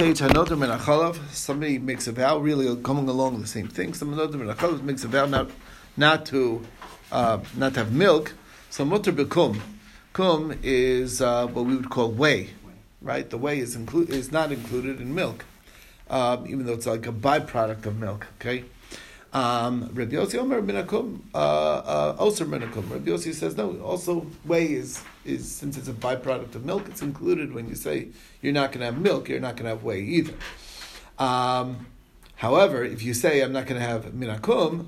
page, somebody makes a vow, really coming along the same thing. Some Hanodim and makes a vow not, not to uh, not to have milk. So mutter bekum. Kum is uh, what we would call whey, right? The whey is inclu- is not included in milk, um, even though it's like a byproduct of milk. Okay. Um, Rabbi Yossi Omer minakum, uh, uh, oser minakum. Rabbi Yossi says no. Also, whey is is since it's a byproduct of milk, it's included when you say you're not going to have milk, you're not going to have whey either. Um, however, if you say I'm not going to have minakum,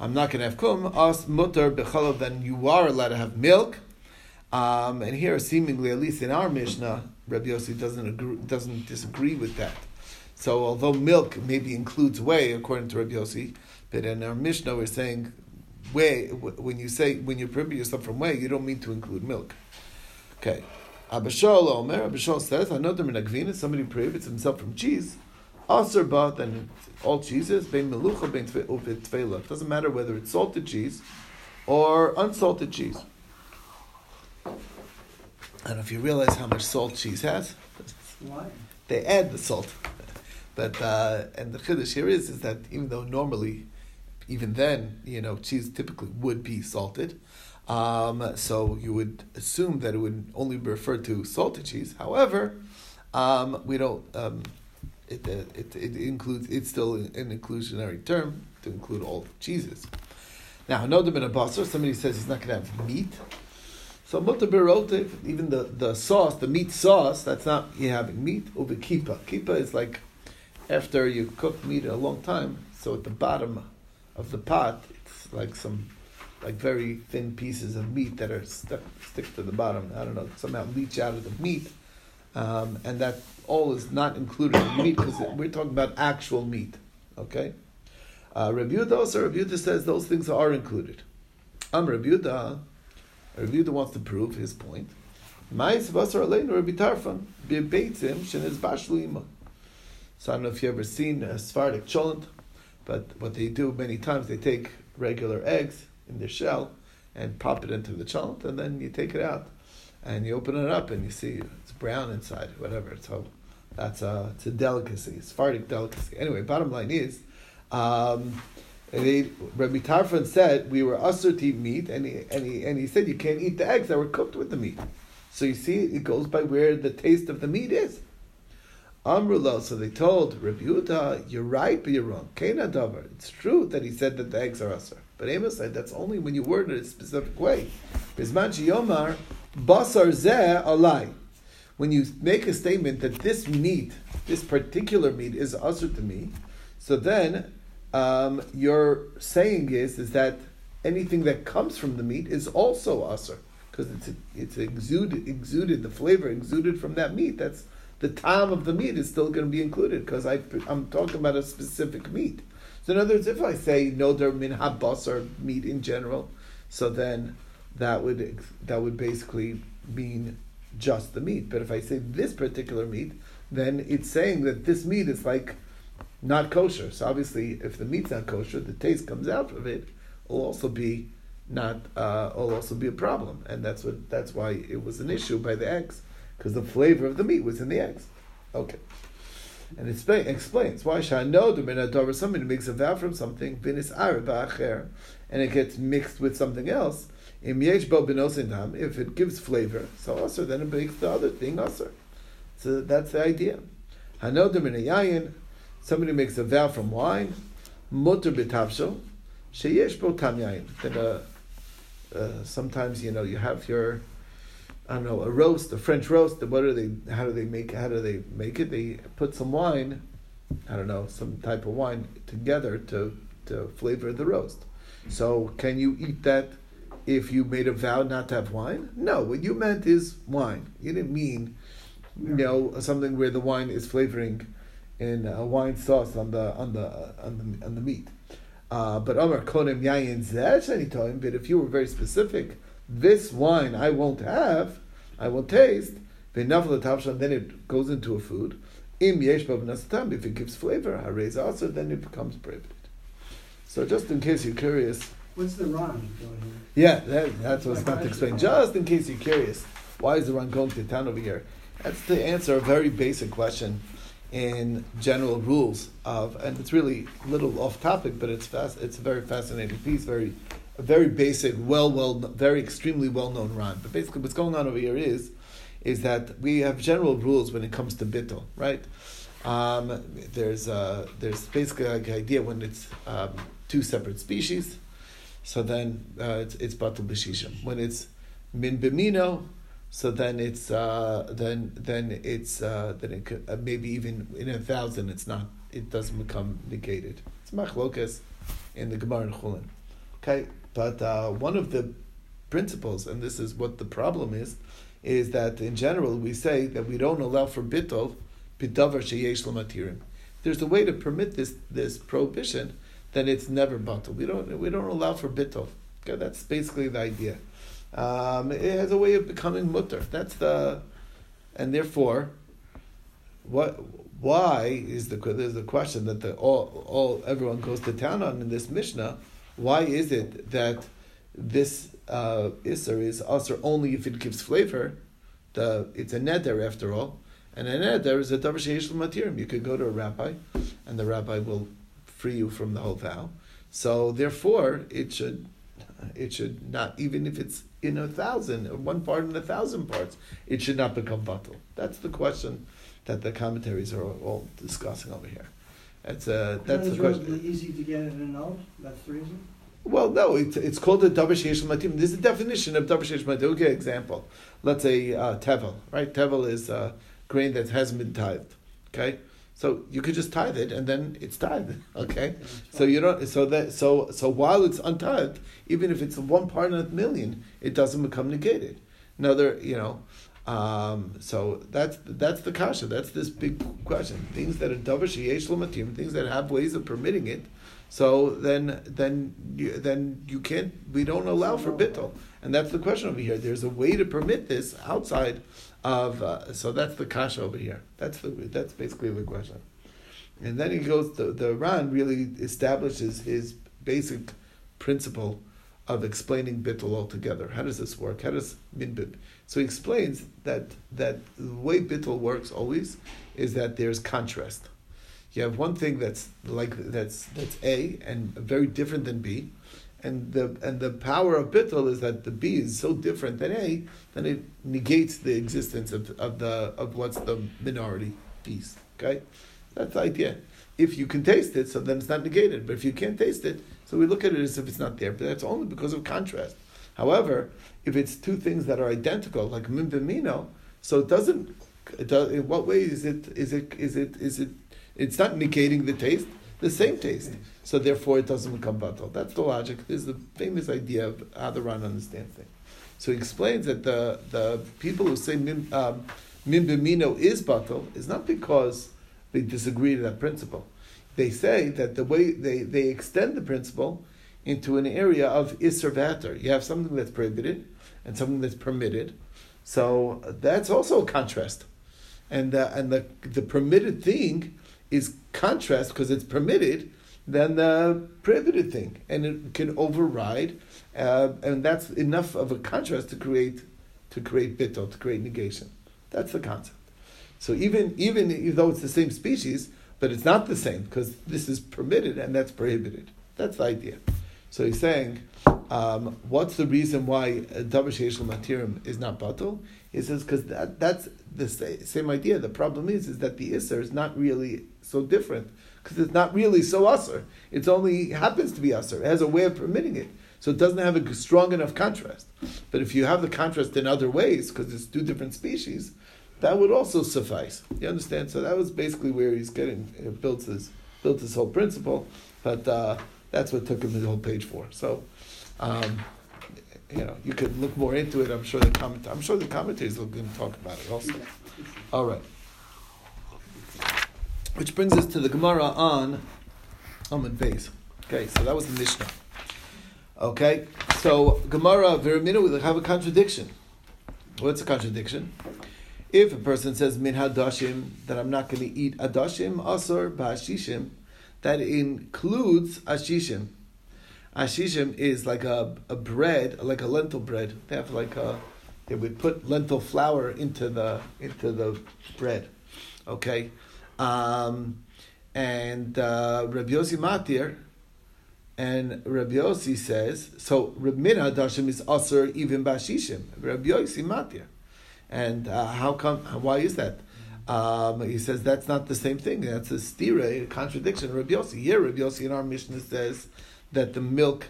I'm not going to have kum, as mutter bechalav, then you are allowed to have milk. Um, and here, seemingly, at least in our Mishnah, Rabbi Yossi doesn't agree, doesn't disagree with that. So, although milk maybe includes whey, according to Rabbi Yossi, but in our Mishnah we're saying whey. When you say when you prohibit yourself from whey, you don't mean to include milk. Okay. Abba Shaul Omer, Abba Shaul says, "I know there's another minagvina, somebody prohibits himself from cheese. Aser ba, then all cheeses, bein melucha, bein tvela. It doesn't matter whether it's salted cheese or unsalted cheese. I don't know if you realize how much salt cheese has. Why? They add the salt. But, uh, and the chiddush here is, is that even though normally, even then, you know, cheese typically would be salted, um, so you would assume that it would only be referred to salted cheese. However, um, we don't. Um, it, uh, it, it includes. It's still an inclusionary term to include all cheeses. Now, been a basar. Somebody says he's not going to have meat. So mutter berotiv, even the, the sauce, the meat sauce, that's not you having meat. Ubi kipa. Kipa is like after you cook meat a long time. So at the bottom of the pot, it's like some like very thin pieces of meat that are stuck stick to the bottom. I don't know somehow leach out of the meat, um, and that all is not included in meat because we're talking about actual meat. Okay, uh, Rabbi Yehuda also Rabbi Yehuda says those things are included. Um, Rabbi Yehuda, Rabbi Yehuda wants to prove his point. So I don't know if you ever seen a Sephardic cholent, but what they do many times they take regular eggs in their shell and pop it into the cholent, and then you take it out and you open it up and you see it's brown inside, whatever. So that's a it's a delicacy, it's Sephardic delicacy. Anyway, bottom line is. Um, they, Rabbi Tarfon said we were usher to eat meat, and he, and, he, and he said you can't eat the eggs that were cooked with the meat. So you see, it goes by where the taste of the meat is. Amrullah, so they told Rabbi Yehuda, you're right, but you're wrong. Kena davar. It's true that he said that the eggs are usher. But Amos said that's only when you word it a specific way. Bisman yomar basar zeh alai. When you make a statement that this meat, this particular meat, is usher to me, so then um, your saying is is that anything that comes from the meat is also usher because it's it's exuded exuded the flavor exuded from that meat. That's the time of the meat is still going to be included because I'm talking about a specific meat. So in other words, if I say noder min habas or meat in general, so then that would that would basically mean just the meat. But if I say this particular meat, then it's saying that this meat is like not kosher. So obviously, if the meat's not kosher, the taste comes out of it will also be not uh, will also be a problem, and that's what that's why it was an issue by the eggs because the flavor of the meat was in the eggs. Okay. And it explains why Shano the somebody makes a vow from something, vinis acher, and it gets mixed with something else. If it gives flavor, so also then it makes the other thing also. So that's the idea. Hanodim in a yayin, somebody makes a vow from wine, mutter b'tavsho, sheyesh bo tam yayin. Then uh, uh, sometimes you know you have your I don't know, a roast, a French roast. What are they? How do they make? How do they make it? They put some wine, I don't know, some type of wine together to to flavor the roast. So, can you eat that if you made a vow not to have wine? No. What you meant is wine. You didn't mean, you know, something where the wine is flavoring in a wine sauce on the on the on the on the meat. Uh, but Omar Konim Yayin Zeh time. But if you were very specific this wine I won't have, I will taste, then it goes into a food. Im if it gives flavor, harez also, then it becomes prohibited. So just in case you're curious. What's the Ran Yeah, that, that's what I was about to explain. Just in case you're curious, why is the Ran going to the town over here? That's to answer a very basic question. In general rules of, and it's really a little off topic, but it's fast. It's a very fascinating piece, very, a very basic, well, well, very extremely well known rhyme. But basically, what's going on over here is, is that we have general rules when it comes to bittul, right? Um, there's uh, there's basically like an idea when it's um, two separate species, so then uh, it's it's batul. When it's min b'mino, so then it's uh, then then it's uh, then it could, uh, maybe even in a thousand it's not it doesn't become negated. It's machlokas in the Gemara and Chulin. Okay, but uh, one of the principles, and this is what the problem is, is that in general we say that we don't allow for bitol bidavar sheyesh lamatirim. There's a way to permit this this prohibition, then it's never batal. We don't we don't allow for bitol. Okay, that's basically the idea. Um, it has a way of becoming mutter. That's the, and therefore, what? Why is the there's the question that the all all everyone goes to town on in this Mishnah? Why is it that this uh, iser is also only if it gives flavor? The it's a neder after all, and a neder is a davar sheish. You could go to a rabbi, and the rabbi will free you from the whole vow. So therefore, it should it should not even if it's in a thousand, one part in a thousand parts, it should not become batal. That's the question that the commentaries are all discussing over here. That's uh, that's the question. relatively easy to get it annulled. That's the reason. Well, no, it's, it's called a davar sheish matim. There's a definition of davar sheish matim. Okay, example. Let's say uh, tevel, right? Tevel is uh, grain that hasn't been tithed. Okay, so you could just tithe it, and then it's tithed. Okay, so you don't. So that so so while it's untithed, even if it's one part in a million, it doesn't become negated. Another, you know. Um, so that's that's the kasha. That's this big question. Things that are davar sheyesh things that have ways of permitting it. So then, then, you, then you can't. We don't allow for bittul, and that's the question over here. There's a way to permit this outside of. Uh, so that's the kasha over here. That's the. That's basically the question. And then he goes. The the Ran really establishes his basic principle of explaining bittul altogether. How does this work? How does minbib? So he explains that that the way bittul works always is that there's contrast. You have one thing that's like that's that's A and very different than B, and the and the power of bittul is that the B is so different than A that it negates the existence of, of the of what's the minority piece. Okay, that's the idea. If you can taste it, so then it's not negated. But if you can't taste it, so we look at it as if it's not there. But that's only because of contrast. However, if it's two things that are identical, like min b'mino, so it doesn't. It does, in what way is it? Is it? Is it? Is it? It's not negating the taste, the same taste. So therefore, it doesn't become batal. That's the logic. This is the famous idea of how the Ran understands things. So he explains that the, the people who say min, um, min b'mino is batal is not because they disagree to that principle. They say that the way they, they extend the principle into an area of isser vater. You have something that's prohibited and something that's permitted. So that's also a contrast. And, uh, and the, the permitted thing is contrast because it's permitted than the prohibited thing, and it can override, uh, and that's enough of a contrast to create to create bittul, to create negation. That's the concept. So even even though it's the same species, but it's not the same because this is permitted and that's prohibited. That's the idea. So he's saying, um, what's the reason why davar sheish matirim is not batul? He says because that, that's the same idea. The problem is is that the isser is not really so different because it's not really so usser. It only happens to be usser. It has a way of permitting it. So it doesn't have a strong enough contrast. But if you have the contrast in other ways, because it's two different species, that would also suffice. You understand? So that was basically where he's getting uh, built his built his whole principle. But uh, that's what took him the whole page for. So. Um, you know, you could look more into it. I'm sure the comment. I'm sure the commentators will talk about it also. All right. Which brings us to the Gemara on Amud Beis. Okay, so that was the Mishnah. Okay, so Gemara Verimina we have a contradiction. What's a contradiction? If a person says min hadashim that I'm not going to eat adashim asur ba'ashishim, that includes ashishim. Ashishim is like a, a bread, like a lentil bread. They have like a, they would put lentil flour into the into the bread. Okay, Um, and uh, Rabbi Yossi Matir, and Rabbi Yossi says, so Rabbi Mina Dashim is Aser even Bashishim, Rabbi Yossi Matir. And uh, how come, why is that? Um, he says that's not the same thing. That's a stira, a contradiction. Rabbi Yossi. Here, Rabbi Yossi in our Mishnah says that the milk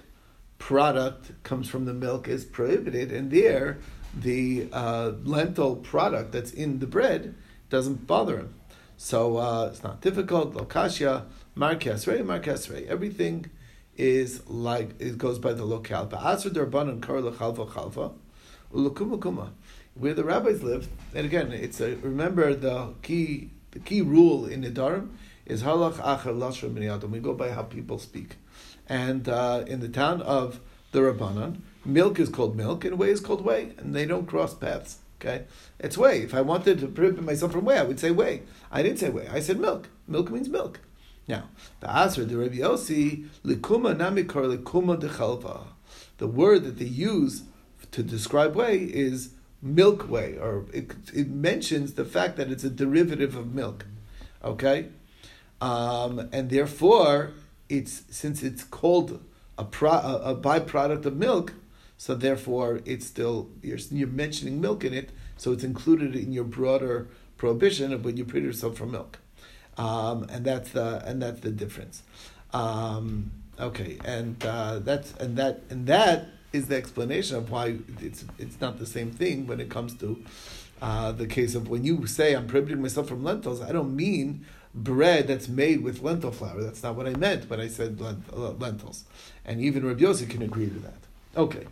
product comes from the milk is prohibited, and there the uh, lentil product that's in the bread doesn't bother him. So uh, it's not difficult. Lokashia, markasrei, markasrei. Everything is like it goes by the locale. Ba'asr derbanan kar lechalva chalva. Where the rabbis lived, and again, it's a remember the key the key rule in the Nidarim is halach acher minyadim. We go by how people speak, and uh, in the town of the Rabbanan, milk is called milk and whey is called whey, and they don't cross paths. Okay, it's whey. If I wanted to prohibit myself from whey, I would say whey. I didn't say whey. I said milk. Milk means milk. Now, the Asr, the Rabbi Yossi, likuma namikar likuma dechalva. The word that they use to describe whey is milk whey, or it, it mentions the fact that it's a derivative of milk. Okay, um, and therefore it's since it's called a, pro, a, a byproduct of milk, so therefore it's still you're, you're mentioning milk in it, so it's included in your broader prohibition of when you prepare yourself from milk, um, and that's the and that's the difference. Um, okay, and uh, that's and that and that is the explanation of why it's it's not the same thing when it comes to uh, the case of when you say I'm prohibiting myself from lentils. I don't mean bread that's made with lentil flour. That's not what I meant when I said lentils. And even Rabbi can agree to that. Okay.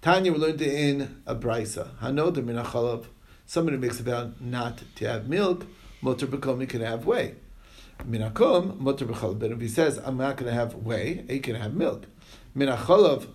Tanya, we learned in a brisa. Hanoder min chalav. Somebody makes a vow not to have milk. Motor b'kom, can have whey. Minakum, motor b'chalav. But if he says, I'm not going to have whey, he can have milk. Minachalav,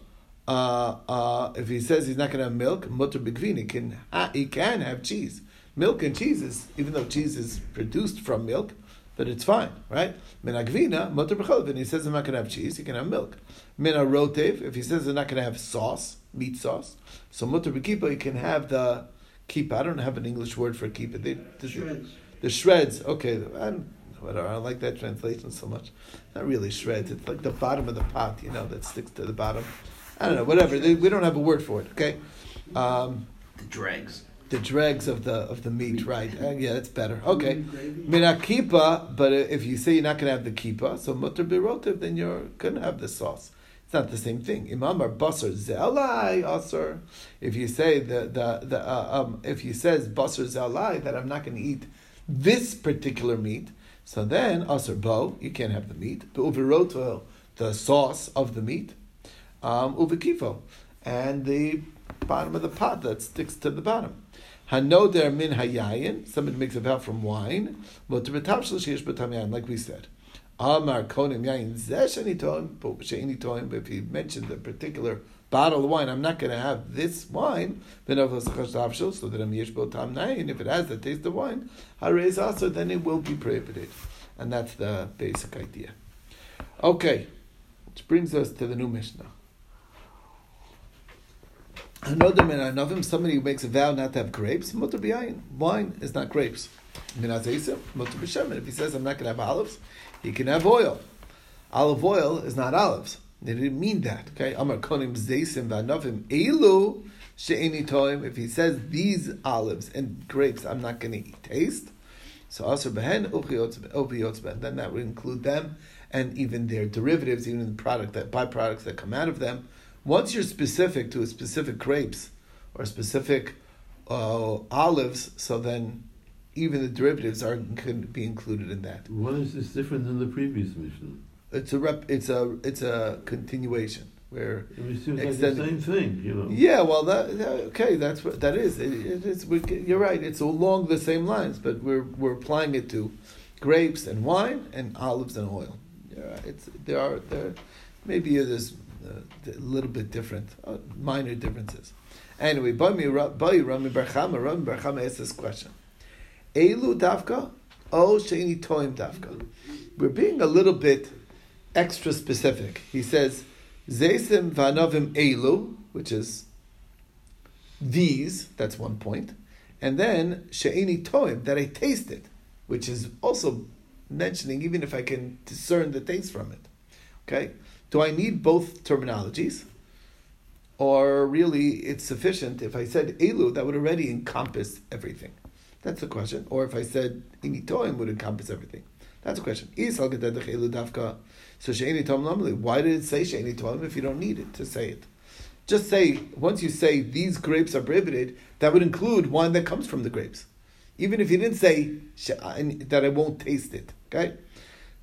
uh, uh, if he says he's not going to have milk, motor b'gvin, can, he can have cheese. Milk and cheese is, even though cheese is produced from milk, but it's fine, right? Minagvina, motor b'chalav. And he says I'm not going to have cheese, he can have milk. Mina rotev, if he says they're not going to have sauce, meat sauce, so mutter b'kipa, you can have the kipa. I don't have an English word for kipa. The, the shreds. The shreds. Okay, I'm, whatever. I don't like that translation so much. Not really shreds. It's like the bottom of the pot, you know, that sticks to the bottom. I don't know. Whatever. They, we don't have a word for it. Okay. Um, the dregs. The dregs of the of the meat, right? Uh, yeah, that's better. Okay, mina kipa. But if you say you're not going to have the kipa, so mutter birotiv, then you're going to have the sauce. It's not the same thing. Imamar basar zelai asar. If you say the the the uh, um, if he says basar zelai that I'm not going to eat this particular meat, so then asar bo you can't have the meat. Uviroto the sauce of the meat. Um, uvikifo and the bottom of the pot that sticks to the bottom. Hanoder min hayayin. Somebody makes a vow from wine. Like we said. Amar konim yayin zeh toim, if he mentioned the particular bottle of wine, I'm not going to have this wine, so that I'm yesh tam nayin, if it has the taste of wine, harez also, then it will be prohibited. And that's the basic idea. Okay, which brings us to the new Mishnah. Another min anavim, somebody who makes a vow not to have grapes, mutter. Wine is not grapes. Min mutter b'shemen. If he says I'm not going to have olives, he can have oil. Olive oil is not olives. They didn't mean that. Okay, Amar konim zeisim v'anavim elu she'eni toim. If he says these olives and grapes, I'm not going to taste. So aser behen uchi Then that would include them and even their derivatives, even the product that byproducts that come out of them. Once you're specific to a specific grapes or specific uh, olives, so then even the derivatives are can be included in that. Why is this different than the previous Mishnah? It's a rep, it's a it's a continuation where it seems like the same thing, you know. Yeah, well, that okay, that's what that is. It, it is. You're right. It's along the same lines, but we're we're applying it to grapes and wine and olives and oil. Yeah, it's there are there maybe there's uh, a little bit different, uh, minor differences. Anyway, Bami Rami bar Chama Rami bar Chama asked this question. Elu dafka, o sheini toim dafka. We're being a little bit extra specific. He says, Zesim vanovim elu, which is these, that's one. And then sheini toim, that I tasted. which is also mentioning even if I can discern the taste from it. Okay, do I need both terminologies? Or really, it's sufficient if I said elu, that would already encompass everything. That's the question. Or if I said initoim would encompass everything. That's the question. So toim why did it say she'eni toim if you don't need it to say it? Just say once you say these grapes are prohibited, that would include wine that comes from the grapes, even if you didn't say that I won't taste it. Okay.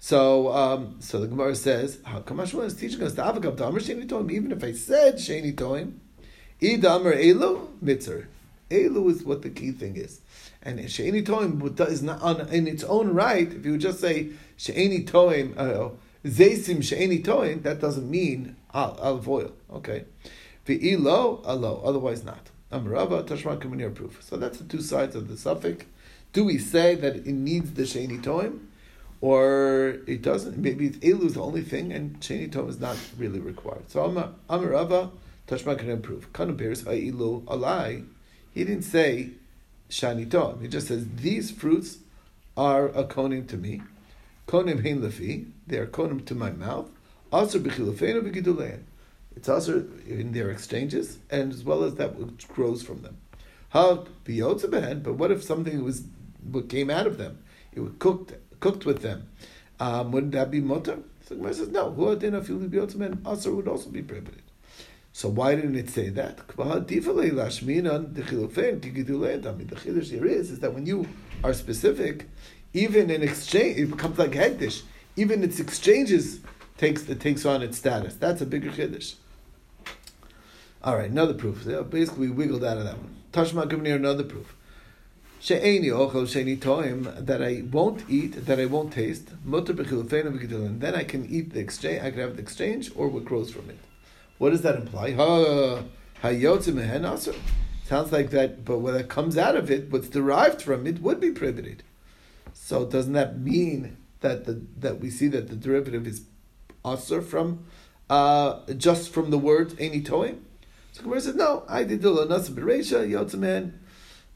So, um, so the Gemara says, "How come Hashemah is teaching us the avagam to Amr Sheni Toim? Even if I said Sheni Toim, Id Amr Elu Mitzer. Elu is what the key thing is, and Sheni Toim is not on in its own right. If you just say Sheni Toim, uh, Zaysim Sheni Toim, that doesn't mean olive oil. Okay, Ve'ilo alo, otherwise not. Amrava Tashma Kamanir proof. So that's the two sides of the suffix. Do we say that it needs the Sheni Toim? or it doesn't. Maybe Elu is the only thing, and Sheni Tom is not really required. So Amarava Tashma can improve. Kanubir's Ha'ilu Alai. He didn't say Shani Tom. He just says these fruits are a konim to me. Konim hein. They are konim to my mouth. Also b'chilufeinu b'gidulein. It's also in their exchanges, and as well as that which grows from them. How biyotza But what if something was what came out of them? It was cooked cooked with them, um, wouldn't that be mutter? So Gemara says, no, and Asr would also be prohibited. So why didn't it say that? The chiddush here is, is that when you are specific, even in exchange, it becomes like hekdesh. Even its exchanges takes it takes on its status. That's a bigger chiddush. All right, another proof. Basically, we wiggled out of that one. Tashma here another proof. She'eni ochel she'eni toim that I won't eat, that I won't taste. Mutter Then I can eat the exchange. I can have the exchange or what grows from it. What does that imply? Sounds like that, but what comes out of it, what's derived from it, would be prohibited. So doesn't that mean that the that we see that the derivative is aser from uh, just from the word eni toim? So Gemara says no. I did the lanasa bereisha yotze mehen.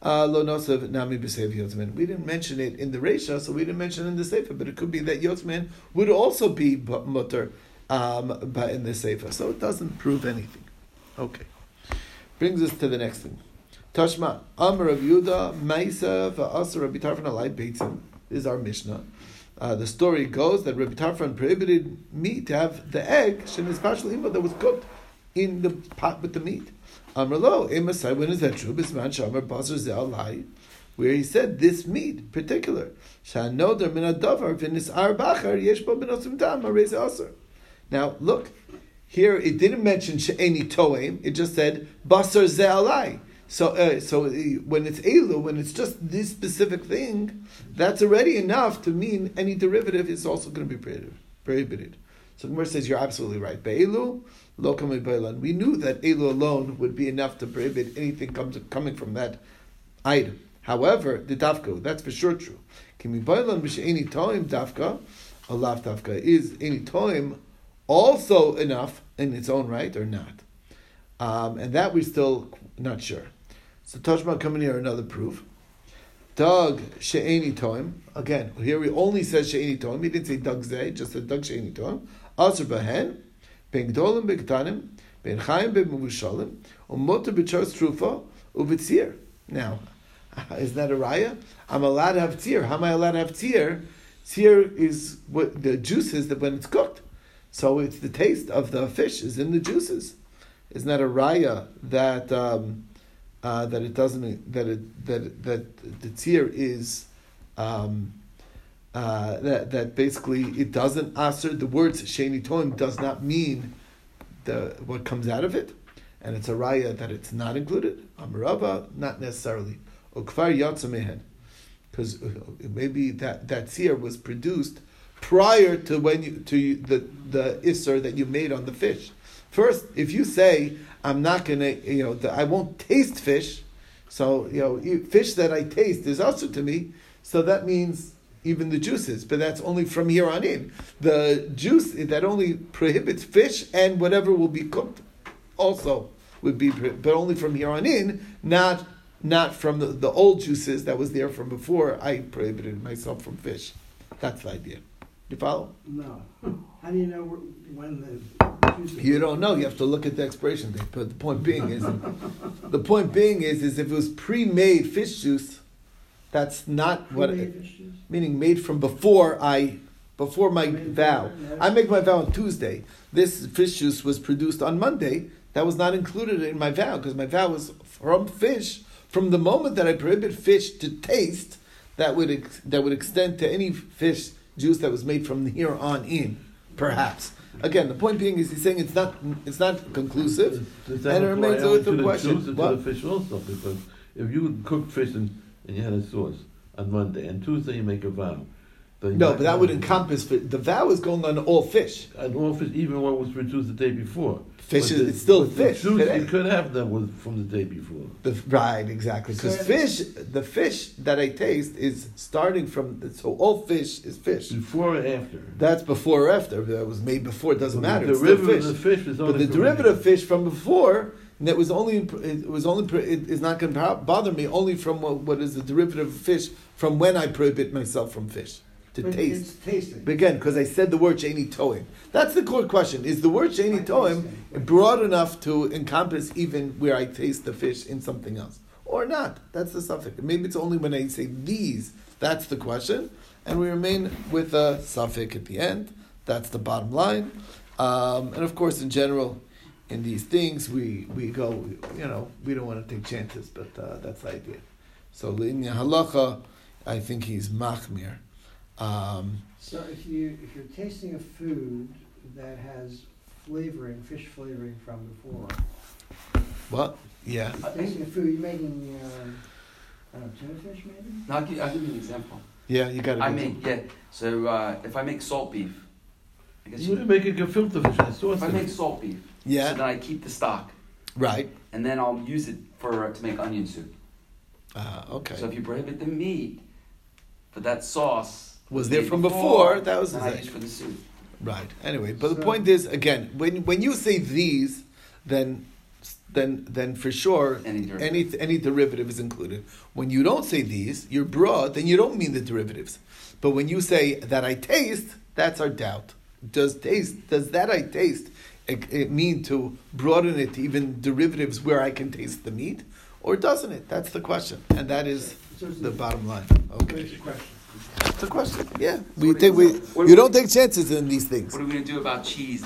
Uh, lo nosav nami b'seif yotzman. We didn't mention it in the Reisha, so we didn't mention it in the Sefer, but it could be that yotzman would also be mutter um, but in the Sefer. So it doesn't prove anything. Okay. Brings us to the next thing. Tashma, Amr of Yuda, Maisa, Va'asar Rabbi Tarfon Alai Beitzim. Is our Mishnah. Uh, the story goes that Rabbi Tarfon prohibited me to have the egg, Shenis Pashal that was cooked in the pot with the meat. Amr Amrlo, Emasai, when is that true? Bisman Shamar Basar Ze'alai, where he said this meat, particular. Shanoder min adavar v'nis ar bachar yesh bo benosim tam aser. Now, look, here it didn't mention she'eni toem, it just said basar ze'alai. So, uh, so uh, when it's elu, when it's just this specific thing, that's already enough to mean any derivative is also going to be prohibited. So the Gemara says you're absolutely right. Be'elu, lo We knew that elu alone would be enough to prohibit anything comes, coming from that item. However, the dafka, that's for sure true. Kimi bailan b'she'eni toim dafka, a lav dafka, is any toim also enough in its own right or not? Um, and that we're still not sure. So Toshma coming here another proof. Doug she'eni toim. Again, here we only said she'eni toim. He didn't say Doug zay, just said Doug she'eni toim. Aser behen, ben gdolim begtanim, ben chaim b'muvushalim, umoter b'chos trufa uvitzir. Now, is that a raya? I'm allowed to have tzir. How am I allowed to have tzir? Tzir is what the juice is that when it's cooked. So it's the taste of the fish is in the juices. Isn't that a raya that um, uh, that it doesn't that it that that the tzir is um, uh, that that basically it doesn't answer the words sheni toim does not mean the what comes out of it, and it's a raya that it's not included. Amarava, not necessarily. Ukvar yatzamehen, because uh, maybe that that seer was produced prior to when you to the the isser that you made on the fish. First, if you say I'm not gonna, you know, the, I won't taste fish, so you know, fish that I taste is also to me. So that means even the juices, but that's only from here on in. The juice eh, that only prohibits fish and whatever will be cooked also would be, but only from here on in, not not from the, the old juices that was there from before I prohibited myself from fish. That's the idea. You follow? No. How do you know when the? You don't know. You have to look at the expiration date. But the point being is, the point being is, is if it was pre-made fish juice, that's not what. Pre-made fish juice? meaning made from before I, before my Made vow. I make my vow on Tuesday. This fish juice was produced on Monday. That was not included in my vow because my vow was from fish. From the moment that I prohibit fish to taste, that would ex- that would extend to any fish juice that was made from here on in, perhaps. Again, the point being is he's saying it's not it's not conclusive. And it remains a the question. juice to the fish also? Because if you cooked fish and, and you had a sauce on Monday and Tuesday you make a vow, No, but that would encompass fi- the vow is going on all fish. And all fish, even what was produced the day before. Fish But is the- it's still but the fish. juice you could have that was from the day before. The, right, exactly. Because fish, the fish that I taste is starting from. So all fish is fish. Before or after. That's before or after. That was made before. It doesn't But matter. The It's derivative fish. of the fish is only But the from derivative fish from before that was only it was only it is not going to bother me only from what, what is the derivative of fish from when I prohibit myself from fish to But taste. Tasting. Again, because I said the word sheni toim. That's the core question. Is the word sheni Right, toim broad enough to encompass even where I taste the fish in something else? Or not? That's the suffix. Maybe it's only when I say these. That's the question. And we remain with a suffix at the end. That's the bottom line. Um, and of course, in general, in these things, we, we go, you know, we don't want to take chances, but uh, that's the idea. So, in halacha, I think he's machmir. Um, So if you, if you're tasting a food that has flavoring, fish flavoring from before, what? Yeah. tasting a food, you're making, um, I don't know, tuna fish maybe? No, I'll give, I'll give you an example. Yeah, you got to I make, yeah, so uh, if I make salt beef, I guess You you, would make a gefilte fish and sauce. if I make salt beef, so Yeah, then I keep the stock, right. and then I'll use it for to make onion soup. Uh, okay. So if you prohibit the meat, but that sauce Was there from before, that was the I thing. use for the soup. Right. Anyway, but the point is, again, when when you say these, then then then for sure Any derivative. any any derivative is included. When you don't say these, you're broad, then you don't mean the derivatives. But when you say that I taste, that's our doubt. Does taste does that I taste it, it mean to broaden it to even derivatives where I can taste the meat, or doesn't it? That's the question, and that is So it's the bottom line. Okay, question. It's a question. Yeah, we take we you- do you we- don't take chances in these things. What are we gonna do about cheese?